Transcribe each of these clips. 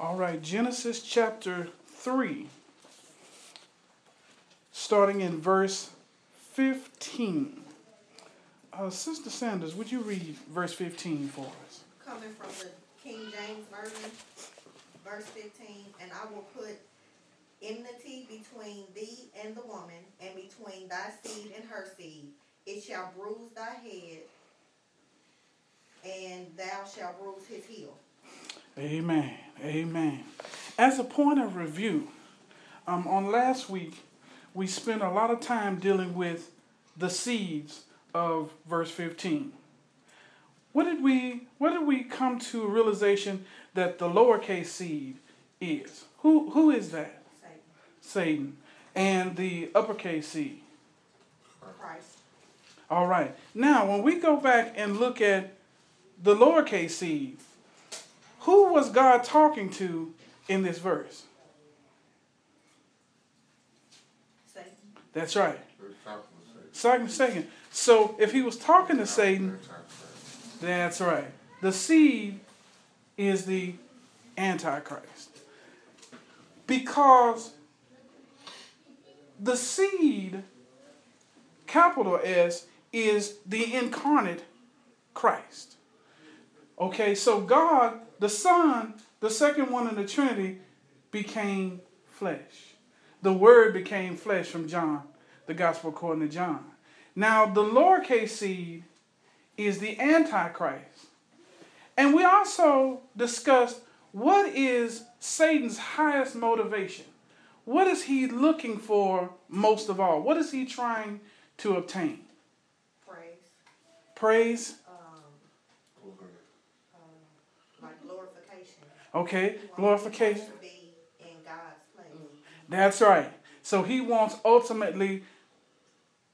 All right, Genesis chapter 3, starting in verse 15. Uh, Sister Sanders, would you read verse 15 for us? Coming from the King James Version, verse 15, and I will put enmity between thee and the woman, and between thy seed and her seed. It shall bruise thy head, and thou shalt bruise his heel. Amen. Amen. As a point of review, um, on last week, we spent a lot of time dealing with the seeds of verse 15. What did we what did we come to a realization that the lowercase seed is? Who who is that? Satan, Satan. And the uppercase seed. Christ, All right. Now, when we go back and look at the lowercase seed, who was God talking to in this verse? Satan, That's right. Second, second. So if he was talking to Satan. Satan, that's right. The seed is the Antichrist. Because the seed, capital S, is the incarnate Christ. Okay, so God, the Son, the second one in the Trinity, became flesh. The Word became flesh from John, the Gospel according to John. Now, the lowercase seed is the Antichrist. And we also discussed what is Satan's highest motivation? What is he looking for most of all? What is he trying to obtain? praise, Praise? um, Glory. uh, like glorification. Okay, glorification. He wants to be in God's place. That's right. So he wants ultimately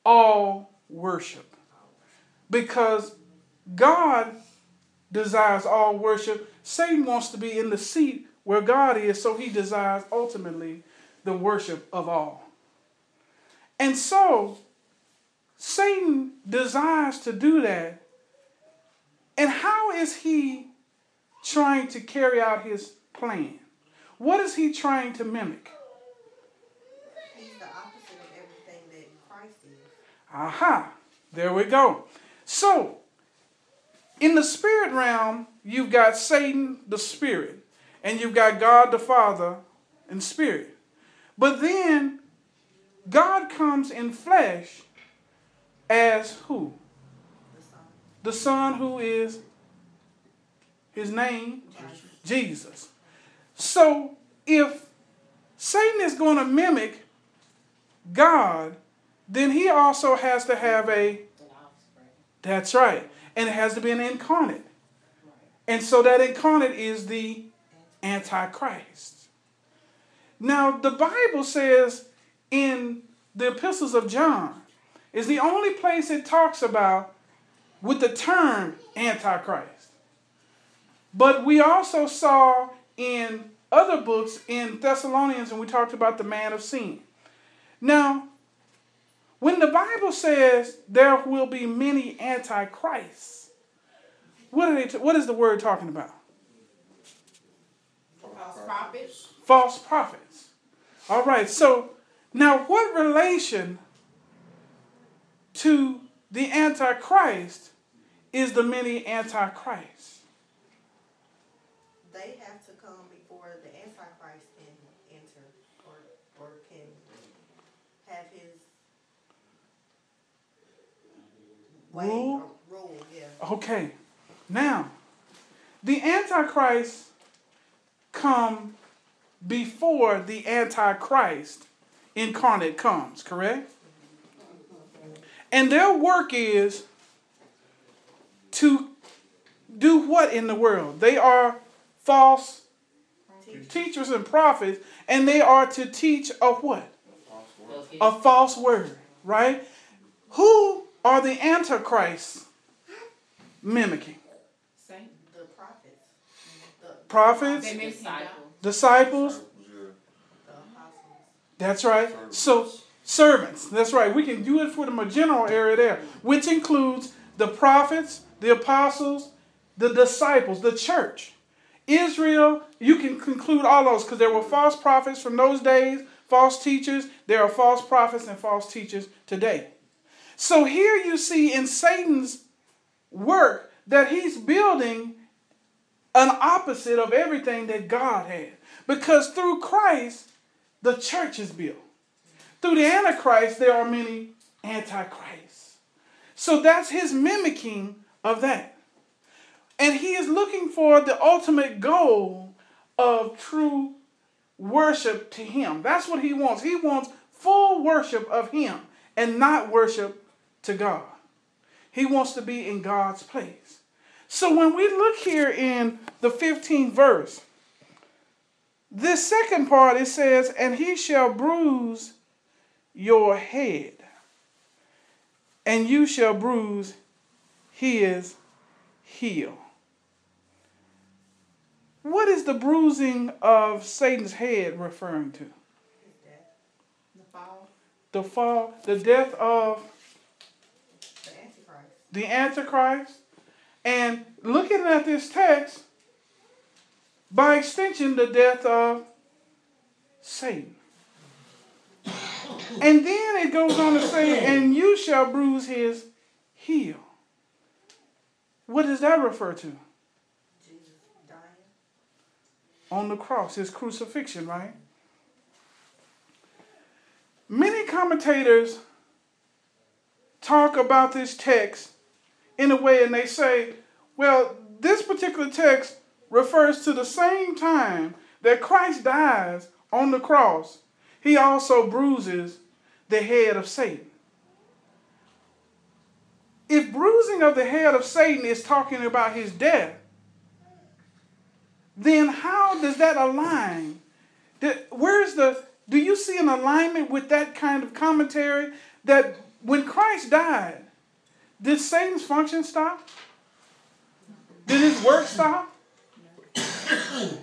all worship. Because God desires all worship. Satan wants to be in the seat where God is, so he desires ultimately the worship of all. And so Satan desires to do that. And how is he trying to carry out his plan? What is he trying to mimic? He's the opposite of everything that Christ is. Aha, there we go. So, in the spirit realm, you've got Satan, the spirit, and you've got God the Father and spirit. But then, God comes in flesh as who? The Son, The Son, who is his name? Jesus. Jesus. So, if Satan is going to mimic God, then he also has to have a That's right. And it has to be an incarnate. And so that incarnate is the Antichrist. Now, the Bible says in the epistles of John, is the only place it talks about with the term Antichrist. But we also saw in other books in Thessalonians, and we talked about the man of sin. Now, when the Bible says there will be many antichrists, what are they? T- what is the word talking about? False prophets. False prophets. All right. So now, what relation to the antichrist is the many antichrists? They have to come before the Antichrist can enter or, or can have his way Rule? or rule, yeah. Okay. Now, the antichrist come before the antichrist incarnate comes, correct? And their work is to do what in the world? They are false teachers and prophets, and they are to teach a what? False word. A false word, right? Who are the antichrists mimicking? Saint. The prophets, the, Prophets, They disciples. disciples. Disciples, yeah. the apostles. That's right. So servants. That's right. We can do it for the more general area there, which includes the prophets, the apostles, the disciples, the church. Israel, you can conclude all those because there were false prophets from those days, false teachers. There are false prophets and false teachers today. So here you see in Satan's work that he's building an opposite of everything that God had. Because through Christ, the church is built. Through the Antichrist, there are many antichrists. So that's his mimicking of that. And he is looking for the ultimate goal of true worship to him. That's what he wants. He wants full worship of him and not worship to God. He wants to be in God's place. So when we look here in the 15th verse, this second part it says, And he shall bruise your head, and you shall bruise his heel. What is the bruising of Satan's head referring to? The fall. The fall, the death of The Antichrist. the Antichrist. And looking at this text, by extension, the death of Satan. And then it goes on to say, and you shall bruise his heel. What does that refer to? Jesus dying. On the cross, his crucifixion, right? Many commentators talk about this text in a way and they say, well, this particular text refers to the same time that Christ dies on the cross, he also bruises the head of Satan. If bruising of the head of Satan is talking about his death, then how does that align? Where's the, do you see an alignment with that kind of commentary that when Christ died, did Satan's function stop? Did his work stop?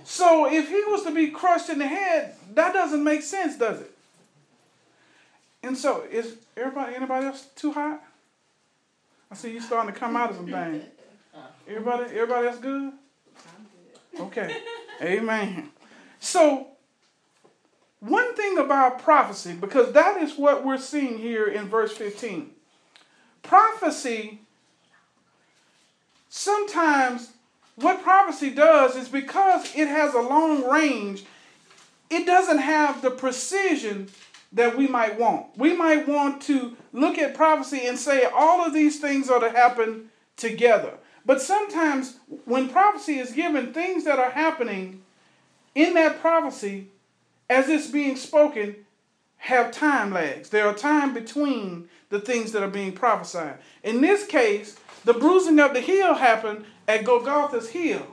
So if he was to be crushed in the head, that doesn't make sense, does it? And so is everybody anybody else too hot? I see you starting to come out of some things. Everybody everybody else good? Okay. Amen. So one thing about prophecy, because that is what we're seeing here in verse 15. Prophecy sometimes what prophecy does is because it has a long range, it doesn't have the precision that we might want. We might want to look at prophecy and say all of these things are to happen together. But sometimes when prophecy is given, things that are happening in that prophecy as it's being spoken have time lags. There are time between the things that are being prophesied. In this case, the bruising of the heel happened at Golgotha's heel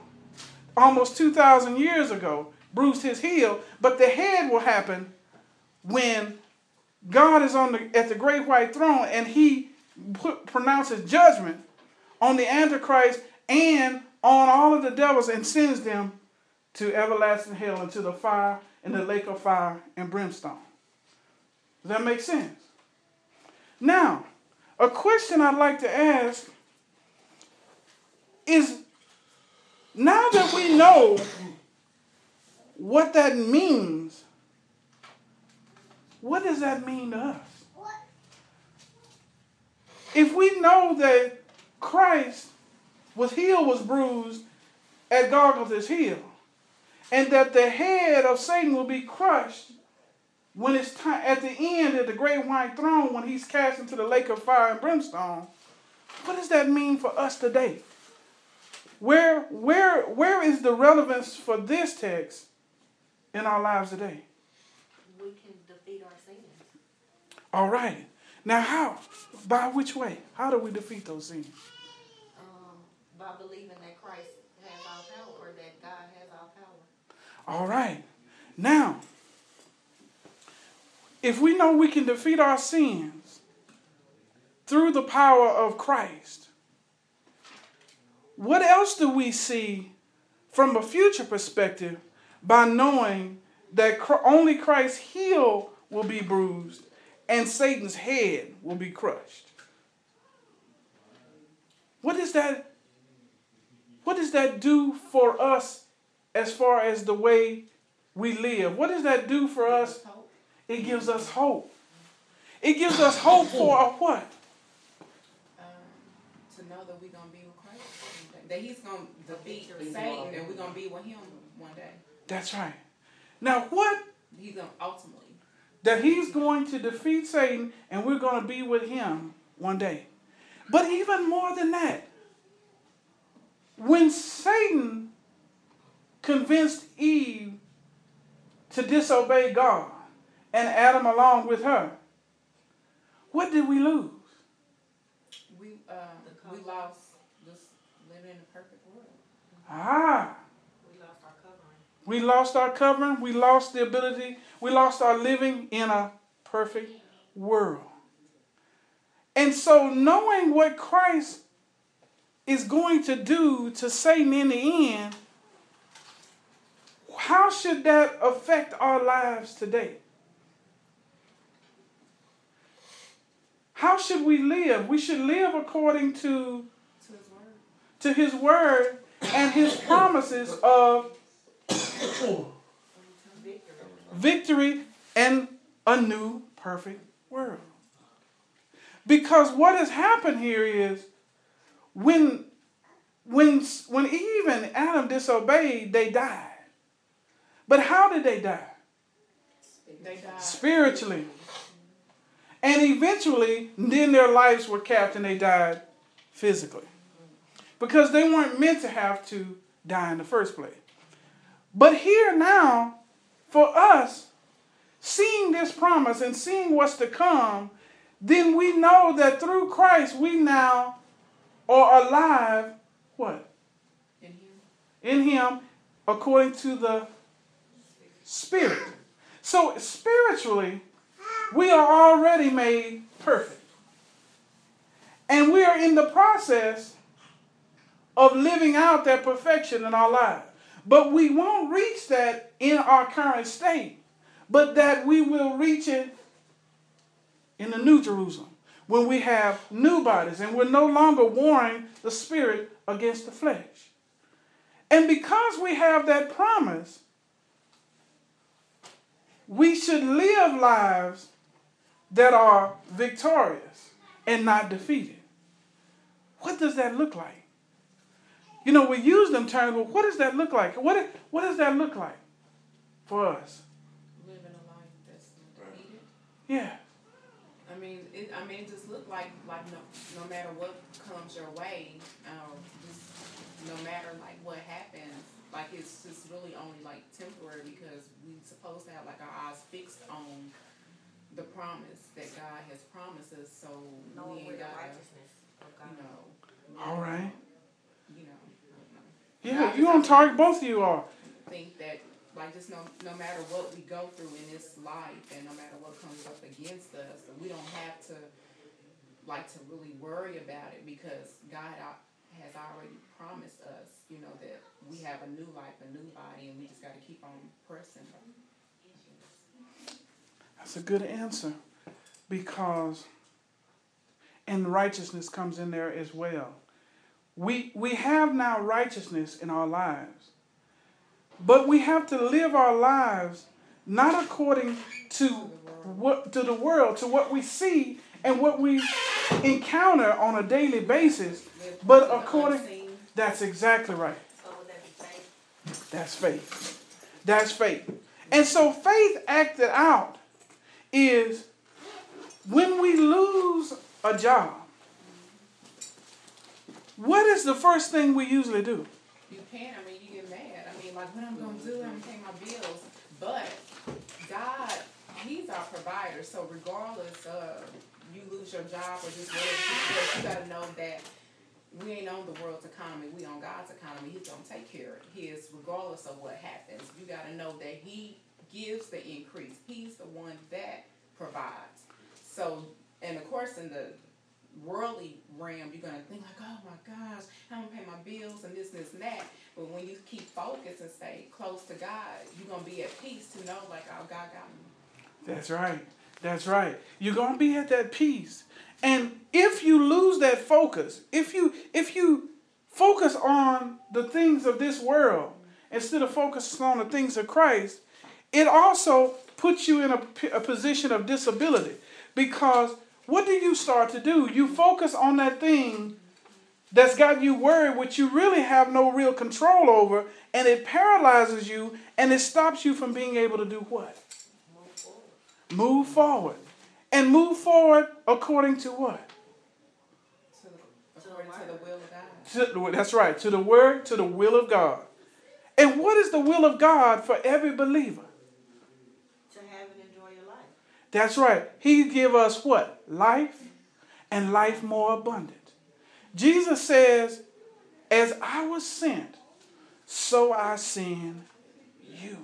almost 2,000 years ago, bruised his heel, but the head will happen when God is on the, at the great white throne and he put, pronounces judgment on the Antichrist and on all of the devils and sends them to everlasting hell into the fire and the lake of fire and brimstone. Does that make sense? Now, a question I'd like to ask is now that we know what that means, what does that mean to us? If we know that Christ was heel was bruised at Golgotha's heel, and that the head of Satan will be crushed when it's time at the end at the great white throne when he's cast into the lake of fire and brimstone. What does that mean for us today? Where, where, where is the relevance for this text in our lives today? We can defeat our sins. All right. Now, how? By which way? How do we defeat those sins? Um, by believing that Christ has all power or that God has all power. All right. Now, if we know we can defeat our sins through the power of Christ, what else do we see from a future perspective by knowing that only Christ's heel will be bruised and Satan's head will be crushed? What does that what does that do for us as far as the way we live. What does that do for us? It gives us hope. It gives us hope for a what? Um, to know that we're gonna be with Christ, that He's gonna defeat Satan, and we're gonna be with Him one day. That's right. Now, what? He's gonna ultimately. That He's going to defeat Satan, and we're going to be with Him one day. But even more than that, when Satan convinced Eve to disobey God, and Adam along with her, what did we lose? We uh, we lost just living in a perfect world. Ah. We lost our covering. We lost our covering. We lost the ability. We lost our living in a perfect world. And so, knowing what Christ is going to do to Satan in the end, how should that affect our lives today? How should we live? We should live according to, To His word. and His promises of. Victory and a new perfect world. Because what has happened here is when when when Eve and Adam disobeyed, they died. But how did they die? They died. Spiritually. And eventually, then their lives were capped and they died physically. Because they weren't meant to have to die in the first place. But here now, for us, seeing this promise and seeing what's to come, then we know that through Christ we now are alive, what? In Him. In Him, according to the Spirit. So spiritually, we are already made perfect. And we are in the process of living out that perfection in our lives. But we won't reach that in our current state, but that we will reach it in the New Jerusalem when we have new bodies and we're no longer warring the spirit against the flesh. And because we have that promise, we should live lives that are victorious and not defeated. What does that look like? You know, we use them terms, but what does that look like? What, what does that look like for us? Living a life that's not defeated. Yeah. I mean, it, I mean, it just look like like no, no matter what comes your way, um, just no matter like what happens, like it's just really only like temporary because we're supposed to have like our eyes fixed on the promise that God has promised us. So Knowing we ain't the gotta, righteousness of you God. know, All right. Yeah, you on target. Both of you are. think that like just no no matter what we go through in this life and no matter what comes up against us, we don't have to like to really worry about it because God has already promised us, you know, that we have a new life, a new body, and we just got to keep on pressing. That's a good answer because, and righteousness comes in there as well. We, we have now righteousness in our lives, but we have to live our lives not according to what to the world, to what we see and what we encounter on a daily basis. But according-. That's exactly right. That's faith. That's faith. And so faith acted out is when we lose a job, what is the first thing we usually do? You can, I mean, you get mad. I mean, like, what I'm gonna do, I'm gonna pay my bills. But God, He's our provider, so regardless of you lose your job or just whatever you gotta know that we ain't on the world's economy, we on God's economy. He's gonna take care of His regardless of what happens. You gotta know that He gives the increase. He's the one that provides. So, and of course, in the worldly realm, you're gonna think like, oh my gosh, I'm gonna pay my bills and this, this, and that. But when you keep focused and stay close to God, you're gonna be at peace to know like, oh, God got me. That's right. That's right. You're to be at that peace. And if you lose that focus, if you if you focus on the things of this world instead of focusing on the things of Christ, it also puts you in a, a position of disability. Because what do you start to do? You focus on that thing that's got you worried, which you really have no real control over, and it paralyzes you and it stops you from being able to do what? Move forward. Move forward. And move forward according to what? To the, according to the will of God. To, that's right, to the word, to the will of God. And what is the will of God for every believer? To have and enjoy your life. That's right. He give us what? Life and life more abundant. Jesus says, As I was sent, so I send you.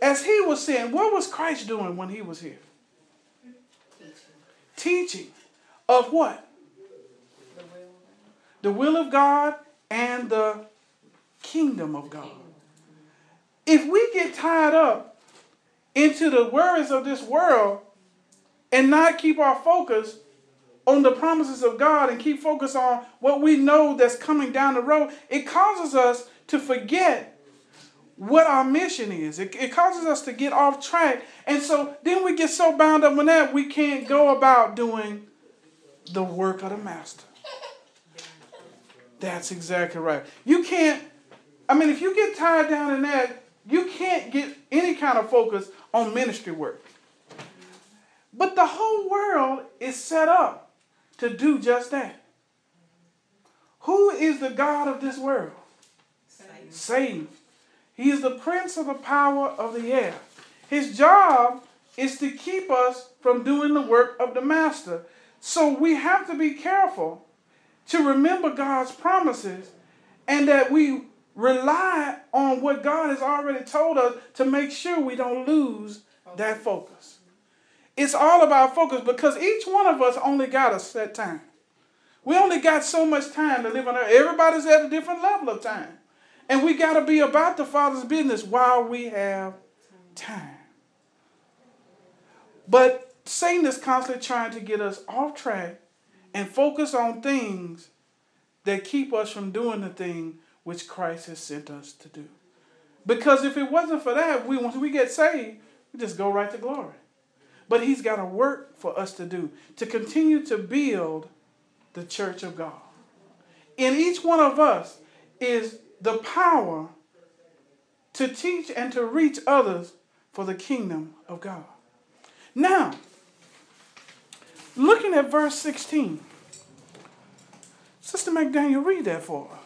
As he was sent, what was Christ doing when he was here? Teaching. Of what? The will. the will of God and the kingdom of God. If we get tied up into the worries of this world and not keep our focus on the promises of God and keep focus on what we know that's coming down the road, it causes us to forget what our mission is. It, it causes us to get off track. And so then we get so bound up in that we can't go about doing the work of the master. That's exactly right. You can't, I mean, if you get tied down in that, you can't get any kind of focus on ministry work. But the whole world is set up to do just that. Who is the God of this world? Satan. Satan. He is the prince of the power of the air. His job is to keep us from doing the work of the master. So we have to be careful to remember God's promises and that we rely on what God has already told us to make sure we don't lose that focus. It's all about focus because each one of us only got a set time. We only got so much time to live on earth. Everybody's at a different level of time. And we got to be about the Father's business while we have time. But Satan is constantly trying to get us off track and focus on things that keep us from doing the thing which Christ has sent us to do. Because if it wasn't for that, we once we get saved, we just go right to glory. But he's got a work for us to do to continue to build the church of God. In each one of us is the power to teach and to reach others for the kingdom of God. Now, looking at verse 16, Sister McDaniel, read that for us.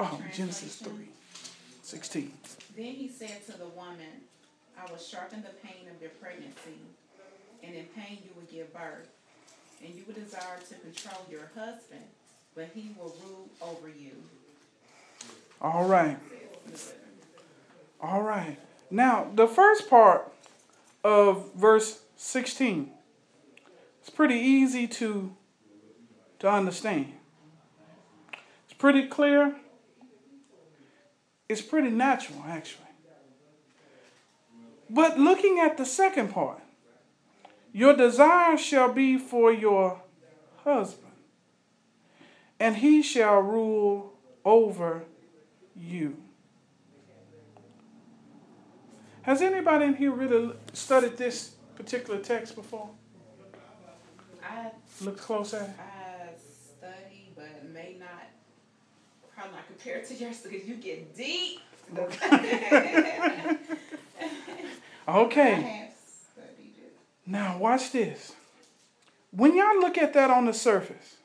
Oh, Genesis 3 16. Then he said to the woman, I will sharpen the pain of your pregnancy, and in pain you will give birth. And you will desire to control your husband, but he will rule over you. All right. All right. Now, the first part of verse 16 it's pretty easy to to understand. It's pretty clear. It's pretty natural actually. But looking at the second part, your desire shall be for your husband, and he shall rule over you. Has anybody in here really studied this particular text before? I Look close at it. I study, but may not probably not compare to yours because you get deep. Okay. I have studied it. Now, watch this. When y'all look at that on the surface,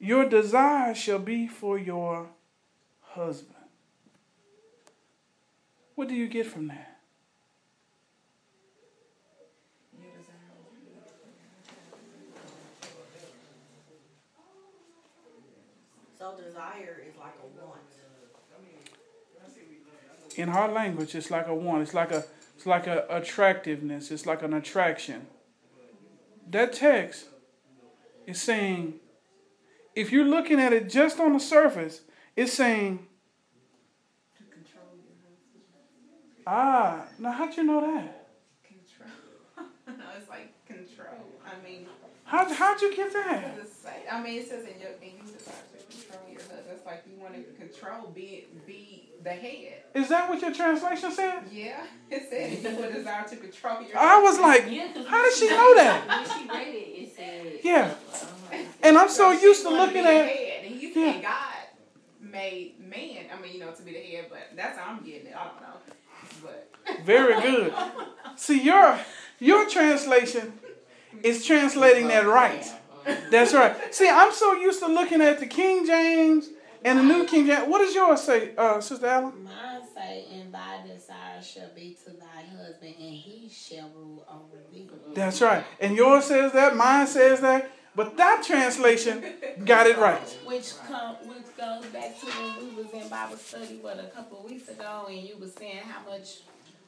your desire shall be for your husband. What do you get from that? So desire is like a want. In our language, it's like a one. It's like a it's like a attractiveness. It's like an attraction. That text is saying, if you're looking at it just on the surface, it's saying, To control your husband. ah, now how'd you know that? Control. no, it's like control. I mean, How, how'd you get that? I mean, it says in your in you desire to control. control your husband. It's like you want to control, be be the head. Is that what your translation said? Yeah, it said you would desire to control your. I was like, Yeah, 'cause how did she know that? When she read it, it said. Yeah. uh, And I'm so she used to looking at. head, and you Yeah. God made man. I mean, you know, to be the head, but that's how I'm getting it. I don't know, but Very good. See, your your translation is translating that right. That's right. See, I'm so used to looking at the King James and the New King James. What does yours say, uh, Sister Allen? Mine say, and thy desire shall be to thy husband, and he shall rule over thee. That's right. And yours says that. Mine says that. But that translation got it right. Which come, which goes back to when we was in Bible study, what, a couple of weeks ago, and you was saying how much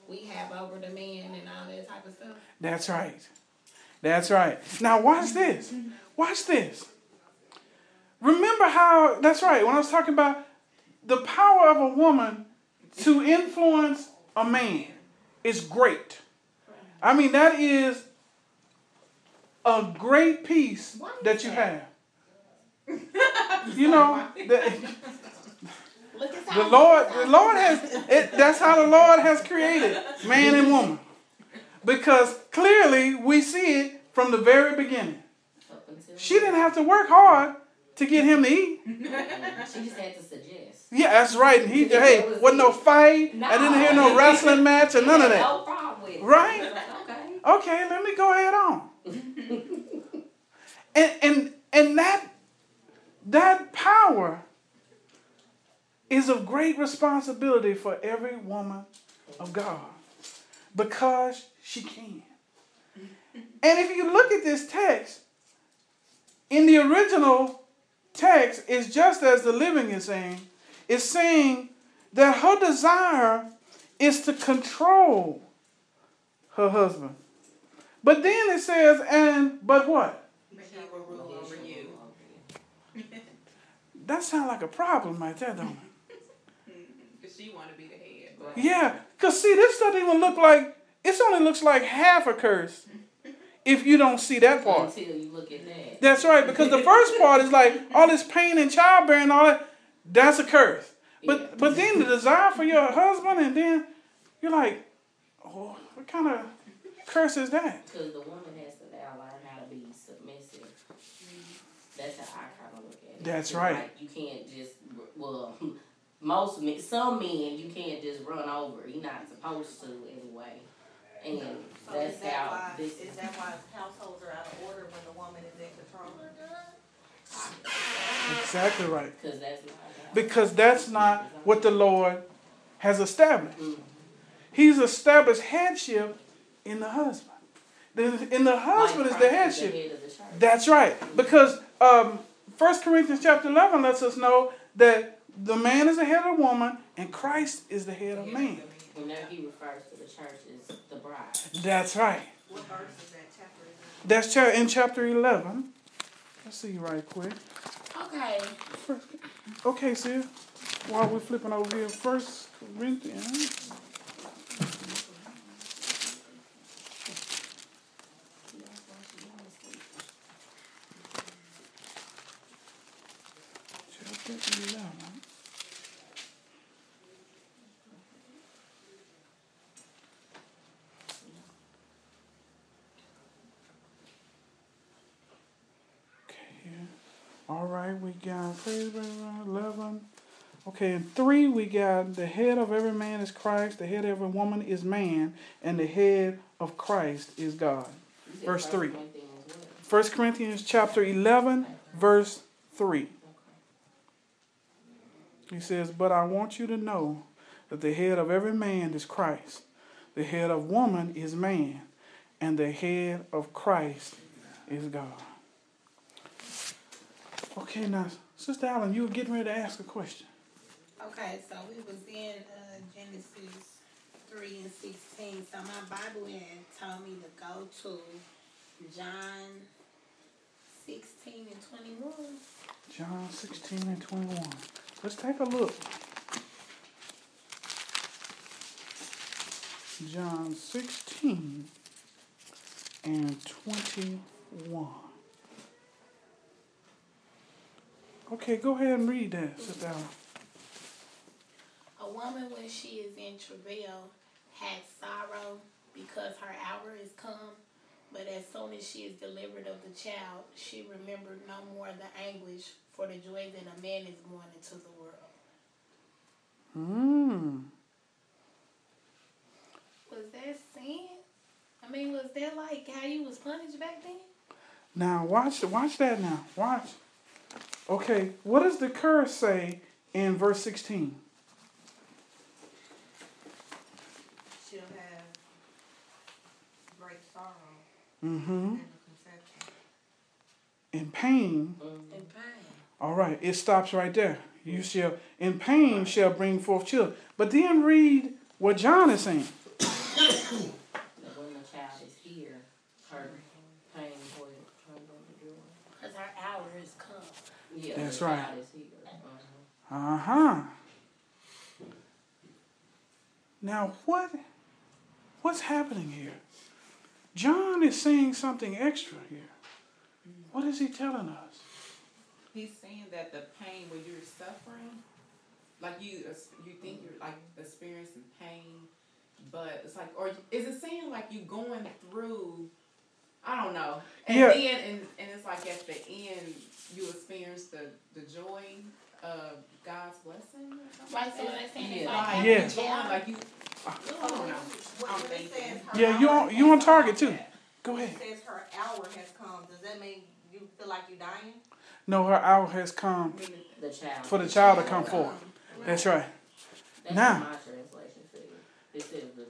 we have over the man and all that type of stuff. That's right. That's right. Now watch this. Watch this. Remember how that's right. When I was talking about the power of a woman to influence a man is great. I mean that is a great piece that you have. You know, at the Lord, the Lord has it, that's how the Lord has created man and woman. Because clearly we see it from the very beginning. She didn't have to work hard to get him to eat. She just had to suggest. Yeah, that's right. And he hey, wasn't no fight. I didn't hear no wrestling match or none of that. No problem with it. Right? Like, okay. Okay, let me go ahead on. and and and that that power is of great responsibility for every woman of God because she can. And if you look at this text, in the original text, it's just as the living is saying, it's saying that her desire is to control her husband. But then it says, and but what? but he will rule over you. That sounds like a problem right there, don't it? Cause she want to be the head. But Yeah, because see, this doesn't even look like, it only looks like half a curse if you don't see that part. Until you look at that. That's right, because the first part is like all this pain and childbearing, all that, that's a curse. But Yeah. but then the desire for your husband, and then you're like, oh, what kind of curse is that? Because the woman has to now learn how to be submissive. That's how I kind of look at it. That's right. Like you can't just, well, most men, some men, you can't just run over. You're not supposed to anyway. And So that's is that how why, this is that why households are out of order when the woman is in control? Exactly right. because that's not how. Because that's not what the Lord has established. Mhm. He's established headship in the husband. The- In the husband Like is the Christ headship. head of the church. That's right. Because um, 1 Corinthians chapter 11 lets us know that the man is the head of woman and Christ is the head of man. Whenever he refers to the church as the bride. That's right. What verse is that chapter is that? That's cha- in chapter 11. Let's see right quick. Okay. First, okay, see, while we're flipping over here, First Corinthians. Chapter 11. Okay, here. All right, we got praise 11. Okay, in 3, we got the head of every man is Christ, the head of every woman is man, and the head of Christ is God. Verse First three. 1 Corinthians chapter 11, verse 3. He says, But I want you to know that the head of every man is Christ, the head of woman is man, and the head of Christ is God. Okay, now, Sister Allen, you were getting ready to ask a question. Okay, so we was in uh, Genesis 3 and 16. So my Bible had told me to go to John 16 and 21. John 16 and 21. Let's take a look. John 16 and 21. Okay, go ahead and read that. Sit down. A woman, when she is in travail, has sorrow because her hour is come. But as soon as she is delivered of the child, she remembered no more the anguish for the joy that a man is born into the world. Hmm. Was that sin? I mean, was that like how you was punished back then? Now watch watch that now. Watch. Okay, what does the curse say in verse 16? She'll have great sorrow Mm-hmm. in the conception. In pain. Mhm. In pain. All right, it stops right there. You shall in pain shall bring forth children. But then read what John is saying. That when the child is here, her pain will turn into joy. Because her hour is come. Yeah, That's right. child is here. Uh-huh. Uh-huh. Now what what's happening here? John is saying something extra here. What is he telling us? He's saying that the pain when you're suffering, like you, you think you're like experiencing pain, but it's like, or is it saying like you're going through? I don't know. And Yeah. then, and, and it's like at the end, you experience the the joy of God's blessing. Or something Right, like so that. that's saying Yeah. Like like Yeah. you going, like you. I don't know. I'm when it thinking. says her Yeah, you hour on you on target too. Go ahead. it says her hour has come, does that mean you feel like you're dying? No, her hour has come The child. for the child to come forth. That's right. That's Now. my translation says. It says the,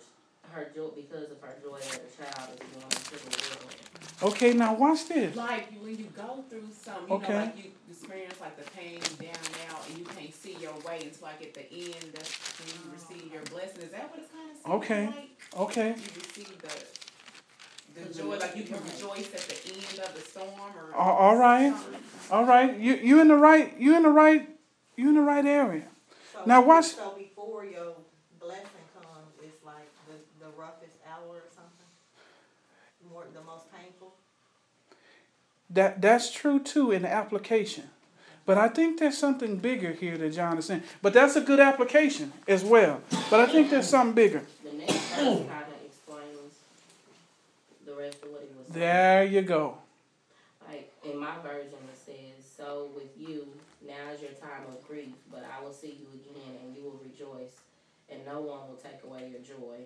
her joy because of her joy that the child is born into the world. Okay, now watch this. Like when you go through something, you Okay. know, like you experience like the pain down now, and you can't see your way until like at the end, that's when you receive your blessing. Is that what it's kind of saying? Okay. Like Okay. you receive the the joy, like you can rejoice at the end of the storm, or All- all right. something. All right. You you in the right you in the right you in the right area. So, Now watch- So before your blessing comes, it's like the, the roughest hour or something? More, the most painful? That that's true too in the application. But I think there's something bigger here that John is saying. But that's a good application as well. But I think there's something bigger. The next kind of explains the rest of what he was saying. There you go. Like in my version, it says, "So with you, now is your time of grief, but I will see you again, and you will rejoice, and no one will take away your joy.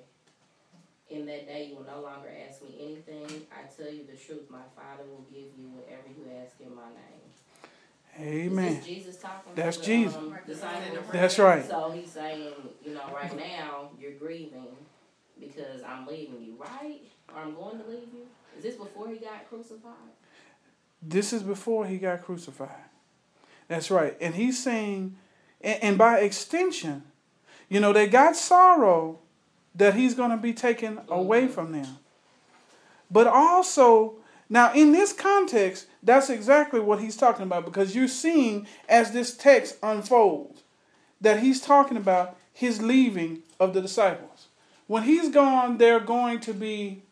In that day, you will no longer ask me anything. I tell you the truth. My Father will give you whatever you ask in my name." Amen. Is Jesus talking? to That's the, Jesus. Um, disciples? That's right. So he's saying, you know, right now you're grieving because I'm leaving you, right? Or I'm going to leave you. Is this before he got crucified? This is before he got crucified. That's right. And he's saying, and, and by extension, you know, they got sorrow that he's going to be taken away from them. But also, now in this context, that's exactly what he's talking about because you're seeing as this text unfolds that he's talking about his leaving of the disciples. When he's gone, they're going to be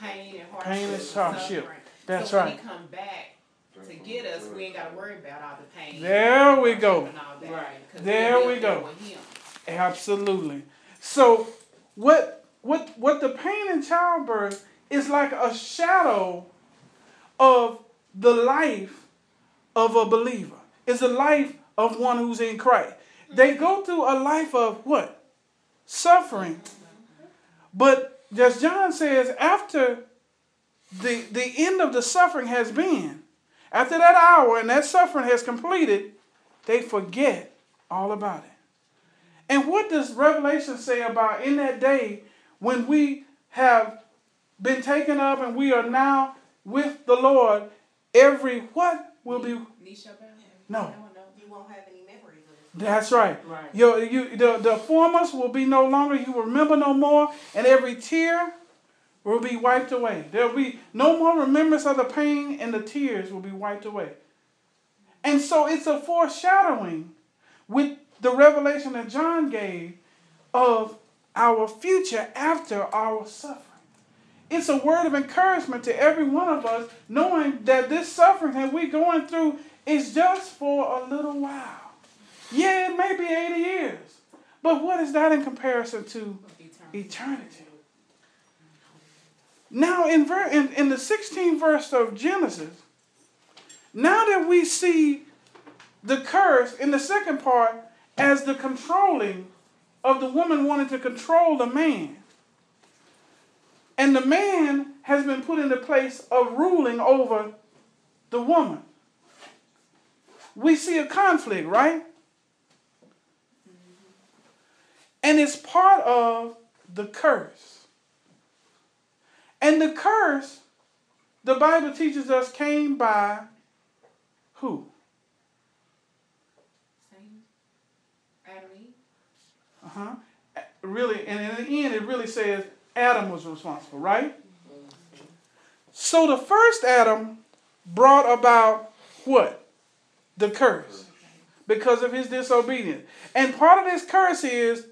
Pain. and hardship. Pain and hardship. That's so right. When he come back to get us, we ain't got to worry about all the pain. There we go. and all that, Right. There we go. there with him. Absolutely. So what what what the pain in childbirth is like a shadow of the life of a believer. It's the life of one who's in Christ. They go through a life of what? Suffering. But as John says, after the the end of the suffering has been, after that hour and that suffering has completed, they forget all about it. And what does Revelation say about in that day when we have been taken up and we are now with the Lord? Every what will be Knee shall bow? no. No, no. You won't have any memories. That's right. Right. Your you the, the formers will be no longer, you will remember no more, and every tear will be wiped away. There'll be no more remembrance of the pain, and the tears will be wiped away. And so it's a foreshadowing with the revelation that John gave of our future after our suffering. It's a word of encouragement to every one of us, knowing that this suffering that we're going through is just for a little while. Yeah, it may be 80 years. But what is that in comparison to Eternity. Now, in, ver- in, in the 16th verse of Genesis, now that we see the curse in the second part as the controlling of the woman wanting to control the man, and the man has been put in the place of ruling over the woman. We see a conflict, right? And it's part of the curse. And the curse, the Bible teaches us, came by who? Same. Adam Eve. Uh huh. Really, and in the end, it really says Adam was responsible, right? So the first Adam brought about what? The curse. Because of his disobedience. And part of this curse is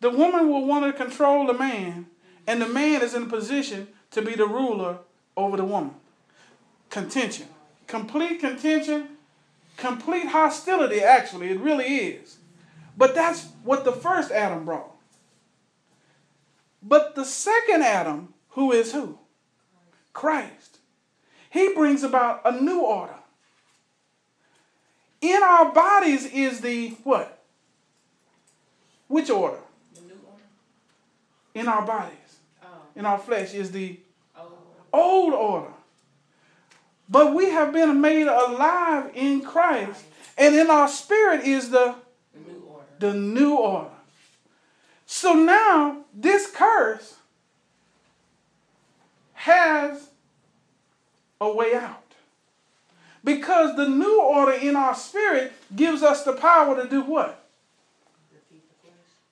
the woman will want to control the man, and the man is in a position to be the ruler over the woman. Contention. Complete contention, complete hostility, actually. It really is. But that's what the first Adam brought. But the second Adam, who is who? Christ. He brings about a new order. In our bodies is the what? Which order? The new order. In our bodies, Oh. in our flesh is the Oh. old order. But we have been made alive in Christ, and in our spirit is the The new order. So now this curse has a way out. Because the new order in our spirit gives us the power to do what?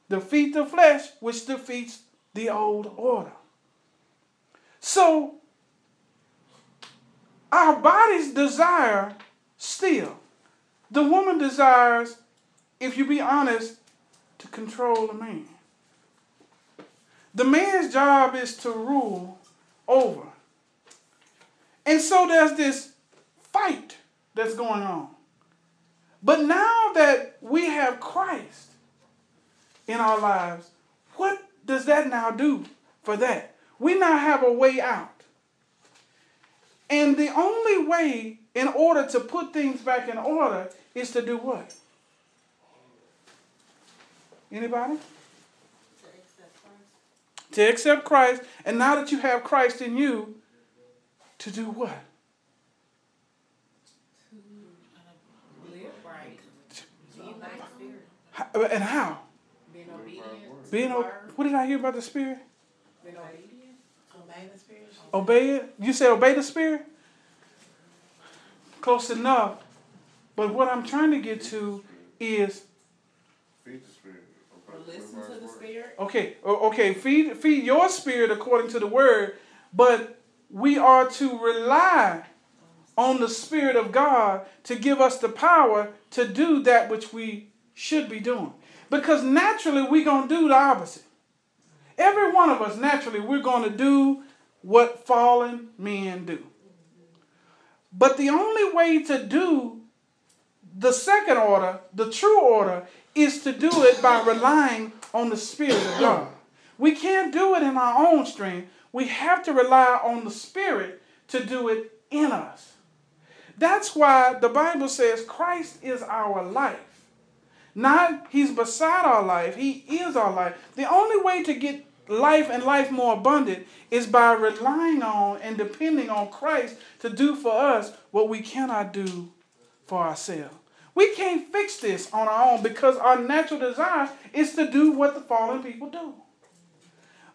Defeat the flesh, which defeats the old order. So our bodies desire still. The woman desires, if you be honest, to control the man. The man's job is to rule over. And so there's this fight that's going on. But now that we have Christ in our lives, what does that now do for that? We now have a way out. And the only way in order to put things back in order is to do what? Anybody? To accept Christ. And now that you have Christ in you, to do what? To live right. Spirit. And how? Being obedient. Being o- what did I hear about the Spirit? Being obedient. Obey the spirit. Obey it. You said obey the Spirit? Close enough. But what I'm trying to get to is Feed the spirit. Or Okay, listen to the spirit. Okay, okay, feed feed your spirit according to the word, but we are to rely on the spirit of God to give us the power to do that which we should be doing. Because naturally we're going to do the opposite. Every one of us naturally we're going to do what fallen men do. But the only way to do the second order, the true order, is to do it by relying on the Spirit of God. We can't do it in our own strength. We have to rely on the Spirit to do it in us. That's why the Bible says Christ is our life. Not He's beside our life, He is our life. The only way to get life and life more abundant is by relying on and depending on Christ to do for us what we cannot do for ourselves. We can't fix this on our own because our natural desire is to do what the fallen people do.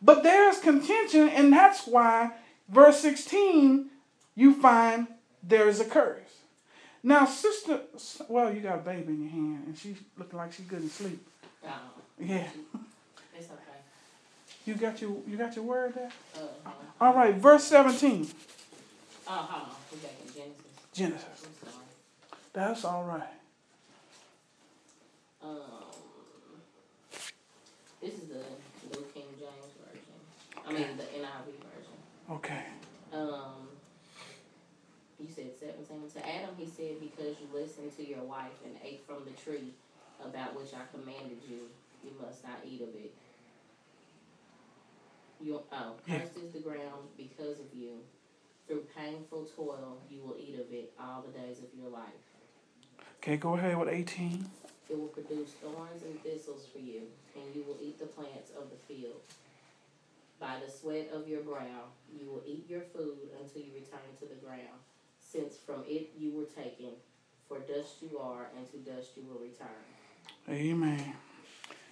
But there's contention, and that's why, verse 16, you find there is a curse. Now, sister, well, you got a baby in your hand, and she's looking like she couldn't sleep. Uh, Yeah, it's okay. you got your you got your word there. Uh, uh, All right, verse 17, oh, hold on. We back in Genesis. Genesis. That's all right. Um, this is the New King James version. I mean the NIV version. Okay. Um, you said seventeen. to Adam, he said, because you listened to your wife and ate from the tree about which I commanded you, you must not eat of it. You, oh, Yeah. cursed is the ground because of you. Through painful toil, you will eat of it all the days of your life. Okay, go ahead with 18. It will produce thorns and thistles for you, and you will eat the plants of the field. By the sweat of your brow, you will eat your food until you return to the ground, since from it you were taken. For dust you are, and to dust you will return. Amen.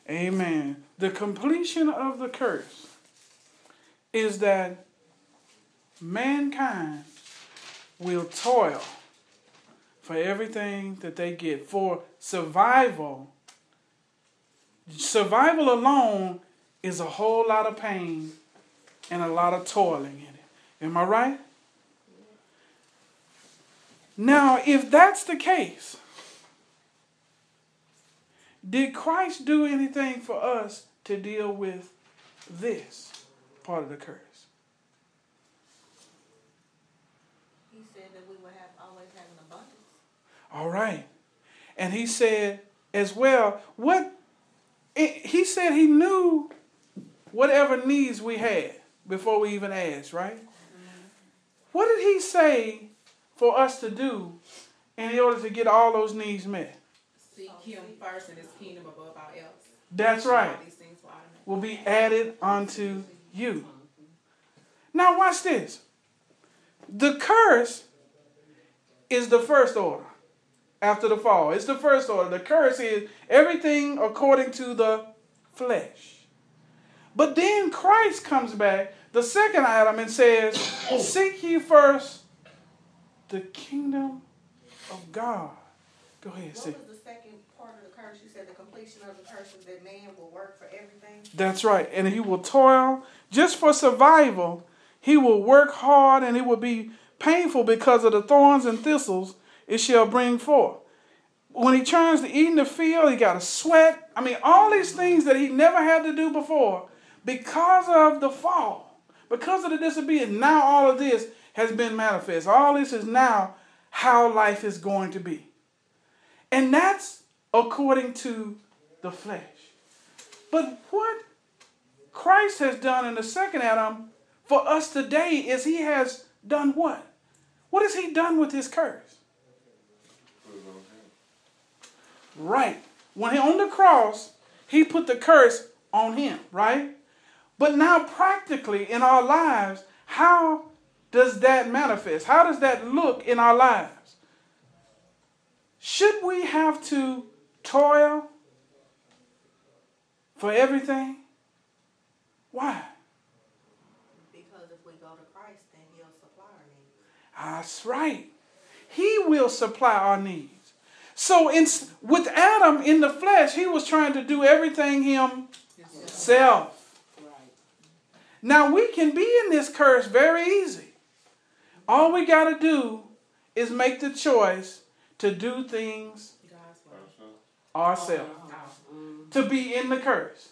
Amen. The completion of the curse is that mankind will toil for everything that they get for survival. Survival alone is a whole lot of pain and a lot of toiling in it. Am I right? Now, if that's the case, did Christ do anything for us to deal with this part of the curse? He said that we would have always have an abundance. All right. And he said as well, what he said he knew whatever needs we had before we even asked, right? What did he say for us to do in order to get all those needs met? Seek him first and his kingdom above all else. That's right. All these things will Will be added unto you. Now watch this. The curse is the first order after the fall. It's the first order. The curse is everything according to the flesh. But then Christ comes back, the second Adam, and says, Seek ye first the kingdom of God. Go ahead, What see. was the second part of the curse? You said the completion of the curse is that man will work for everything. That's right. And he will toil just for survival. He will work hard and it will be painful because of the thorns and thistles it shall bring forth. When he turns to eating the field, he got to sweat. I mean, all these things that he never had to do before because of the fall, because of the disobedience. Now all of this has been manifest. All this is now how life is going to be. And that's according to the flesh. But what Christ has done in the second Adam for us today is he has done what? What has he done with his curse? Put it on him. Right. When he on the cross, he put the curse on him, right? But now practically in our lives, how does that manifest? How does that look in our lives? Should we have to toil for everything? Why? Because if we go to Christ, then he'll supply our needs. That's right. He will supply our needs. So in, with Adam in the flesh, he was trying to do everything himself. Now we can be in this curse very easy. All we got to do is make the choice to do things Ourselves. to be in the curse.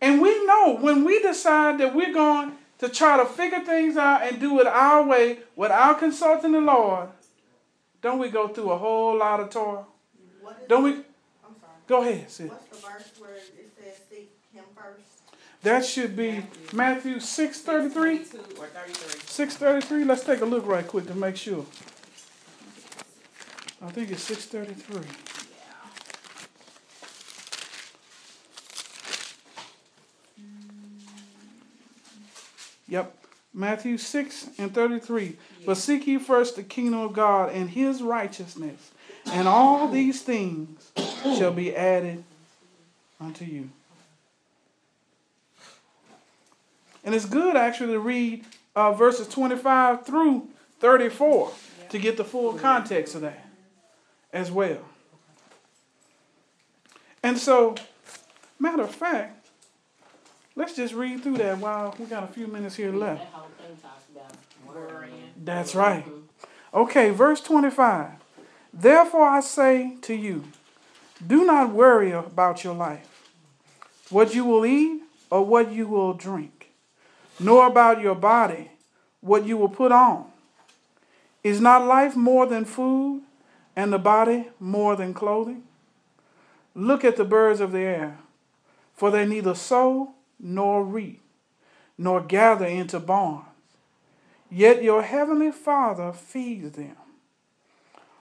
And we know when we decide that we're going to try to figure things out and do it our way without consulting the Lord, don't we go through a whole lot of toil? What is Don't we? I'm sorry. Go ahead, sis. What's the verse where it says seek him first? That should be Matthew 6.33. 22 or 33. 633. Let's take a look right quick to make sure. I think it's 633. Yep. Matthew 6 and 33. But seek ye first the kingdom of God and his righteousness, and all these things shall be added unto you. And it's good actually to read uh, verses 25 through 34 to get the full context of that as well. And so, matter of fact, let's just read through that while we got a few minutes here left. That's right. Okay, verse 25. Therefore I say to you, do not worry about your life, what you will eat or what you will drink, nor about your body, what you will put on. Is not life more than food, and the body more than clothing? Look at the birds of the air, for they neither sow nor reap, nor gather into barns, yet your heavenly Father feeds them.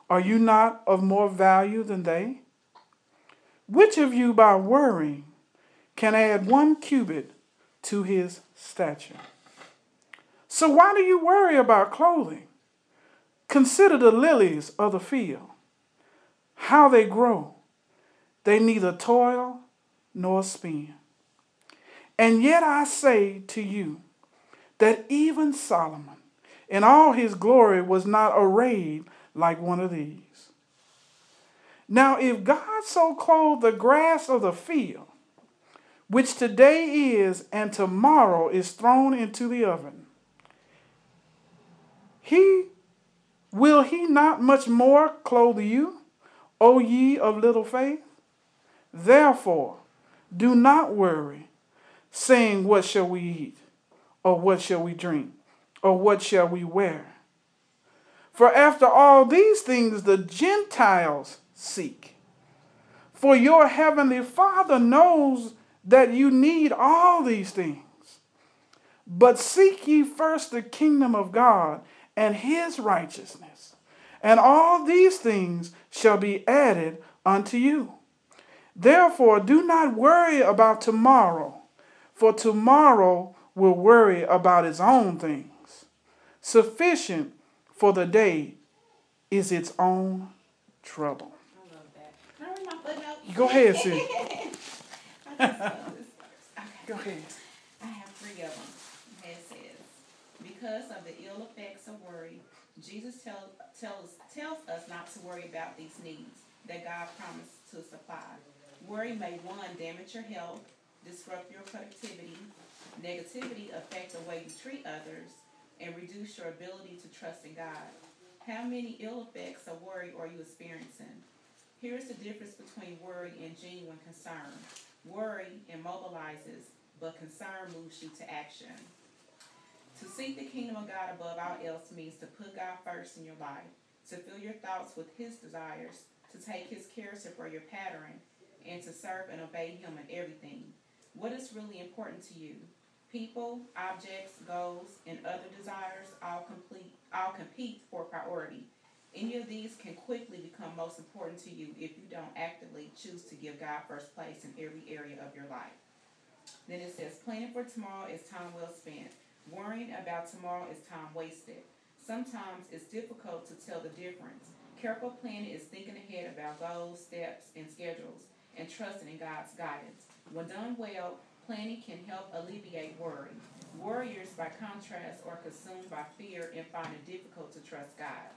Are you not of more value than they? Which of you, by worrying, can add one cubit to his stature? So, why do you worry about clothing? Consider the lilies of the field, how they grow. They neither toil nor spin. And yet I say to you that even Solomon, in all his glory, was not arrayed like one of these. Now, if God so clothed the grass of the field, which today is and tomorrow is thrown into the oven, he will he not much more clothe you, O ye of little faith? Therefore, do not worry, saying, What shall we eat? Or what shall we drink? Or what shall we wear? For after all these things the Gentiles seek. For your heavenly Father knows that you need all these things. But seek ye first the kingdom of God and his righteousness, and all these things shall be added unto you. Therefore, do not worry about tomorrow, for tomorrow will worry about its own things. Sufficient for the day is its own trouble. I love that. Can I read my footnote? Go ahead, sis. I just love this verse. Okay. Go ahead. I have three of them. It says, because of the ill effects of worry, Jesus tell, tells, tells us not to worry about these needs that God promised to supply. Worry may, one, damage your health, disrupt your productivity, negativity affect the way you treat others, and reduce your ability to trust in God. How many ill effects of worry are you experiencing? Here is the difference between worry and genuine concern. Worry immobilizes, but concern moves you to action. To seek the kingdom of God above all else means to put God first in your life, to fill your thoughts with His desires, to take His character for your pattern, and to serve and obey Him in everything. What is really important to you? People, objects, goals, and other desires all complete all compete for priority. Any of these can quickly become most important to you if you don't actively choose to give God first place in every area of your life. Then it says, planning for tomorrow is time well spent. Worrying about tomorrow is time wasted. Sometimes it's difficult to tell the difference. Careful planning is thinking ahead about goals, steps, and schedules, and trusting in God's guidance. When done well, planning can help alleviate worry. Warriors, by contrast, are consumed by fear and find it difficult to trust God.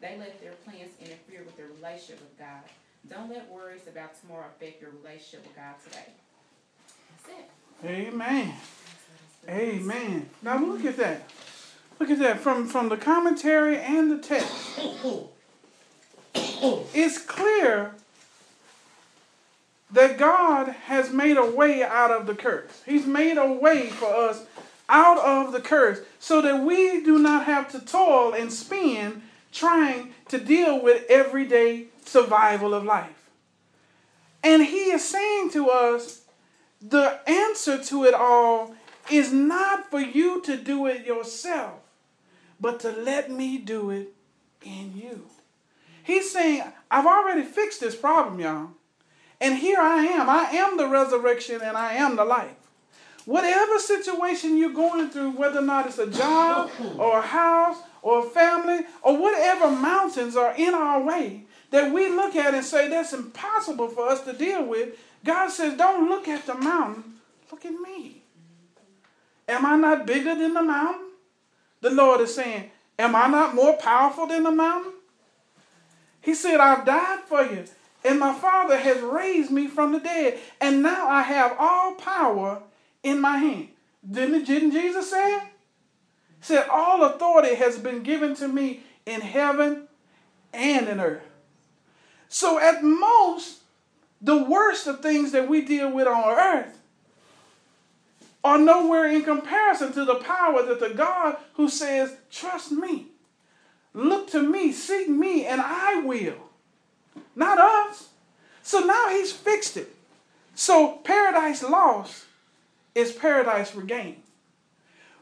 They let their plans interfere with their relationship with God. Don't let worries about tomorrow affect your relationship with God today. That's it. Amen. Amen. Now look at that. Look at that from from the commentary and the text. It's clear that God has made a way out of the curse. He's made a way for us out of the curse so that we do not have to toil and spin trying to deal with everyday survival of life. And he is saying to us the answer to it all is not for you to do it yourself, but to let me do it in you. He's saying, I've already fixed this problem, y'all. And here I am. I am the resurrection and I am the life. Whatever situation you're going through, whether or not it's a job or a house or a family or whatever mountains are in our way that we look at and say that's impossible for us to deal with, God says, don't look at the mountain, look at me. Am I not bigger than the mountain? The Lord is saying, Am I not more powerful than the mountain? He said, I've died for you, and my Father has raised me from the dead, and now I have all power in my hand. Didn't, didn't Jesus say it? He said, All authority has been given to me in heaven and in earth. So, at most, the worst of things that we deal with on earth are nowhere in comparison to the power that the God who says, Trust me. Look to me, seek me, and I will. Not us. So now he's fixed it. So paradise lost is paradise regained.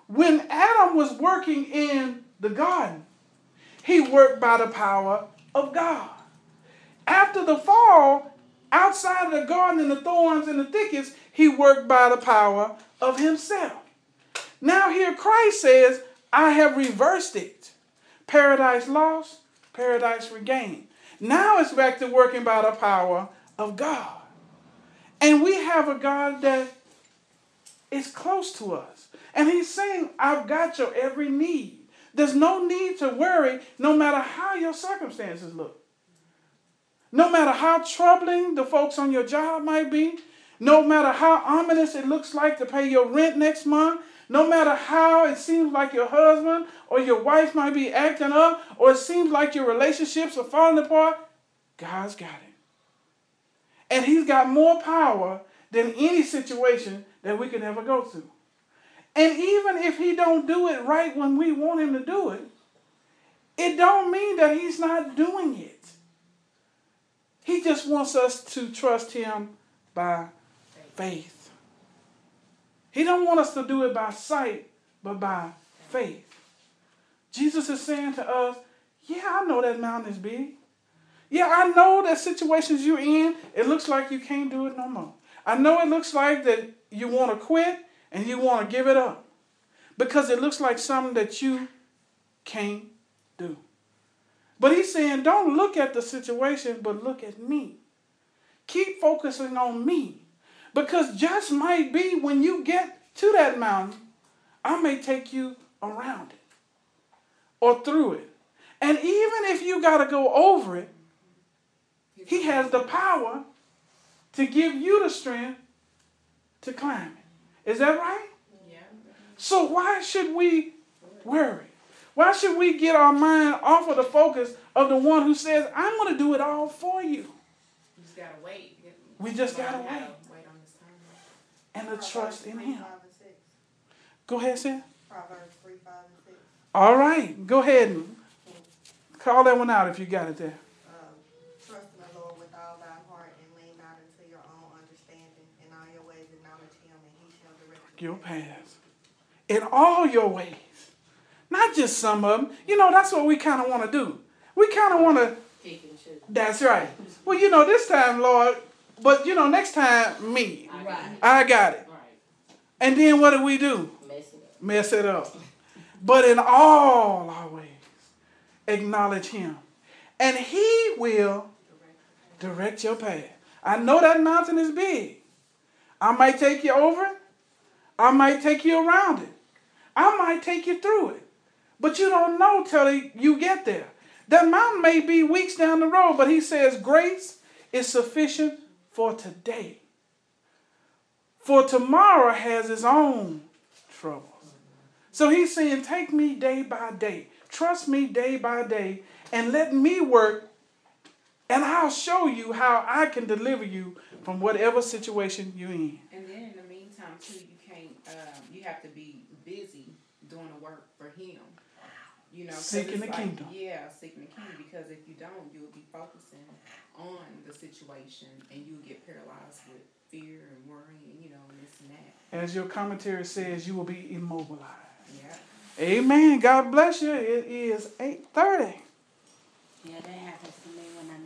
When Adam was working in the garden, he worked by the power of God. After the fall, outside of the garden and the thorns and the thickets, he worked by the power of himself. Now, here Christ says, I have reversed it. Paradise lost, paradise regained. Now it's back to working by the power of God. And we have a God that is close to us. And He's saying, I've got your every need. There's no need to worry no matter how your circumstances look. No matter how troubling the folks on your job might be, no matter how ominous it looks like to pay your rent next month, no matter how it seems like your husband or your wife might be acting up, or it seems like your relationships are falling apart, God's got it. And He's got more power than any situation that we could ever go through. And even if He don't do it right when we want Him to do it, it don't mean that He's not doing it. He just wants us to trust Him by faith. He don't want us to do it by sight, but by faith. Jesus is saying to us, yeah, I know that mountain is big. Yeah, I know that situations you're in, it looks like you can't do it no more. I know it looks like that you want to quit and you want to give it up because it looks like something that you can't do. But he's saying, don't look at the situation, but look at me. Keep focusing on me. Because just might be when you get to that mountain, I may take you around it or through it. And even if you got to go over it, he has the power to give you the strength to climb it. Is that right? Yeah. So why should we worry? Why should we get our mind off of the focus of the one who says, I'm going to do it all for you? You just gotta wait. We just wait. to Wait time. And to trust in Proverbs him. 3, 5, and 6. Go ahead, Sam. Proverbs 3, 5, and 6. All right. Go ahead and call that one out if you got it there. Um, trust in the Lord with all thy heart and lean not into your own understanding. In all your ways acknowledge him and he shall direct Your paths. In all your ways. Not just some of them. You know, that's what we kind of want to do. We kind of want to Pick and. That's right. Well, you know, this time, Lord, but you know, next time, me. I got it. I got it. Right. And then what do we do? Mess it up. Mess it up. But in all our ways, acknowledge Him. And He will direct your path. I know that mountain is big. I might take you over it, I might take you around it, I might take you through it. But you don't know till you get there. That mountain may be weeks down the road, but he says grace is sufficient for today. For tomorrow has its own troubles. So he's saying, take me day by day. Trust me day by day and let me work and I'll show you how I can deliver you from whatever situation you're in. And then in the meantime, too, you can't. Um, you have to be busy doing the work for Him. You know, Seeking the like- kingdom. Yeah, seeking the kingdom. Because if you don't, you'll be focusing on the situation, and you'll get paralyzed with fear and worry, and you know, this and that. As your commentary says, you will be immobilized. Yeah. Amen. God bless you. It is 8:30. Yeah, that happens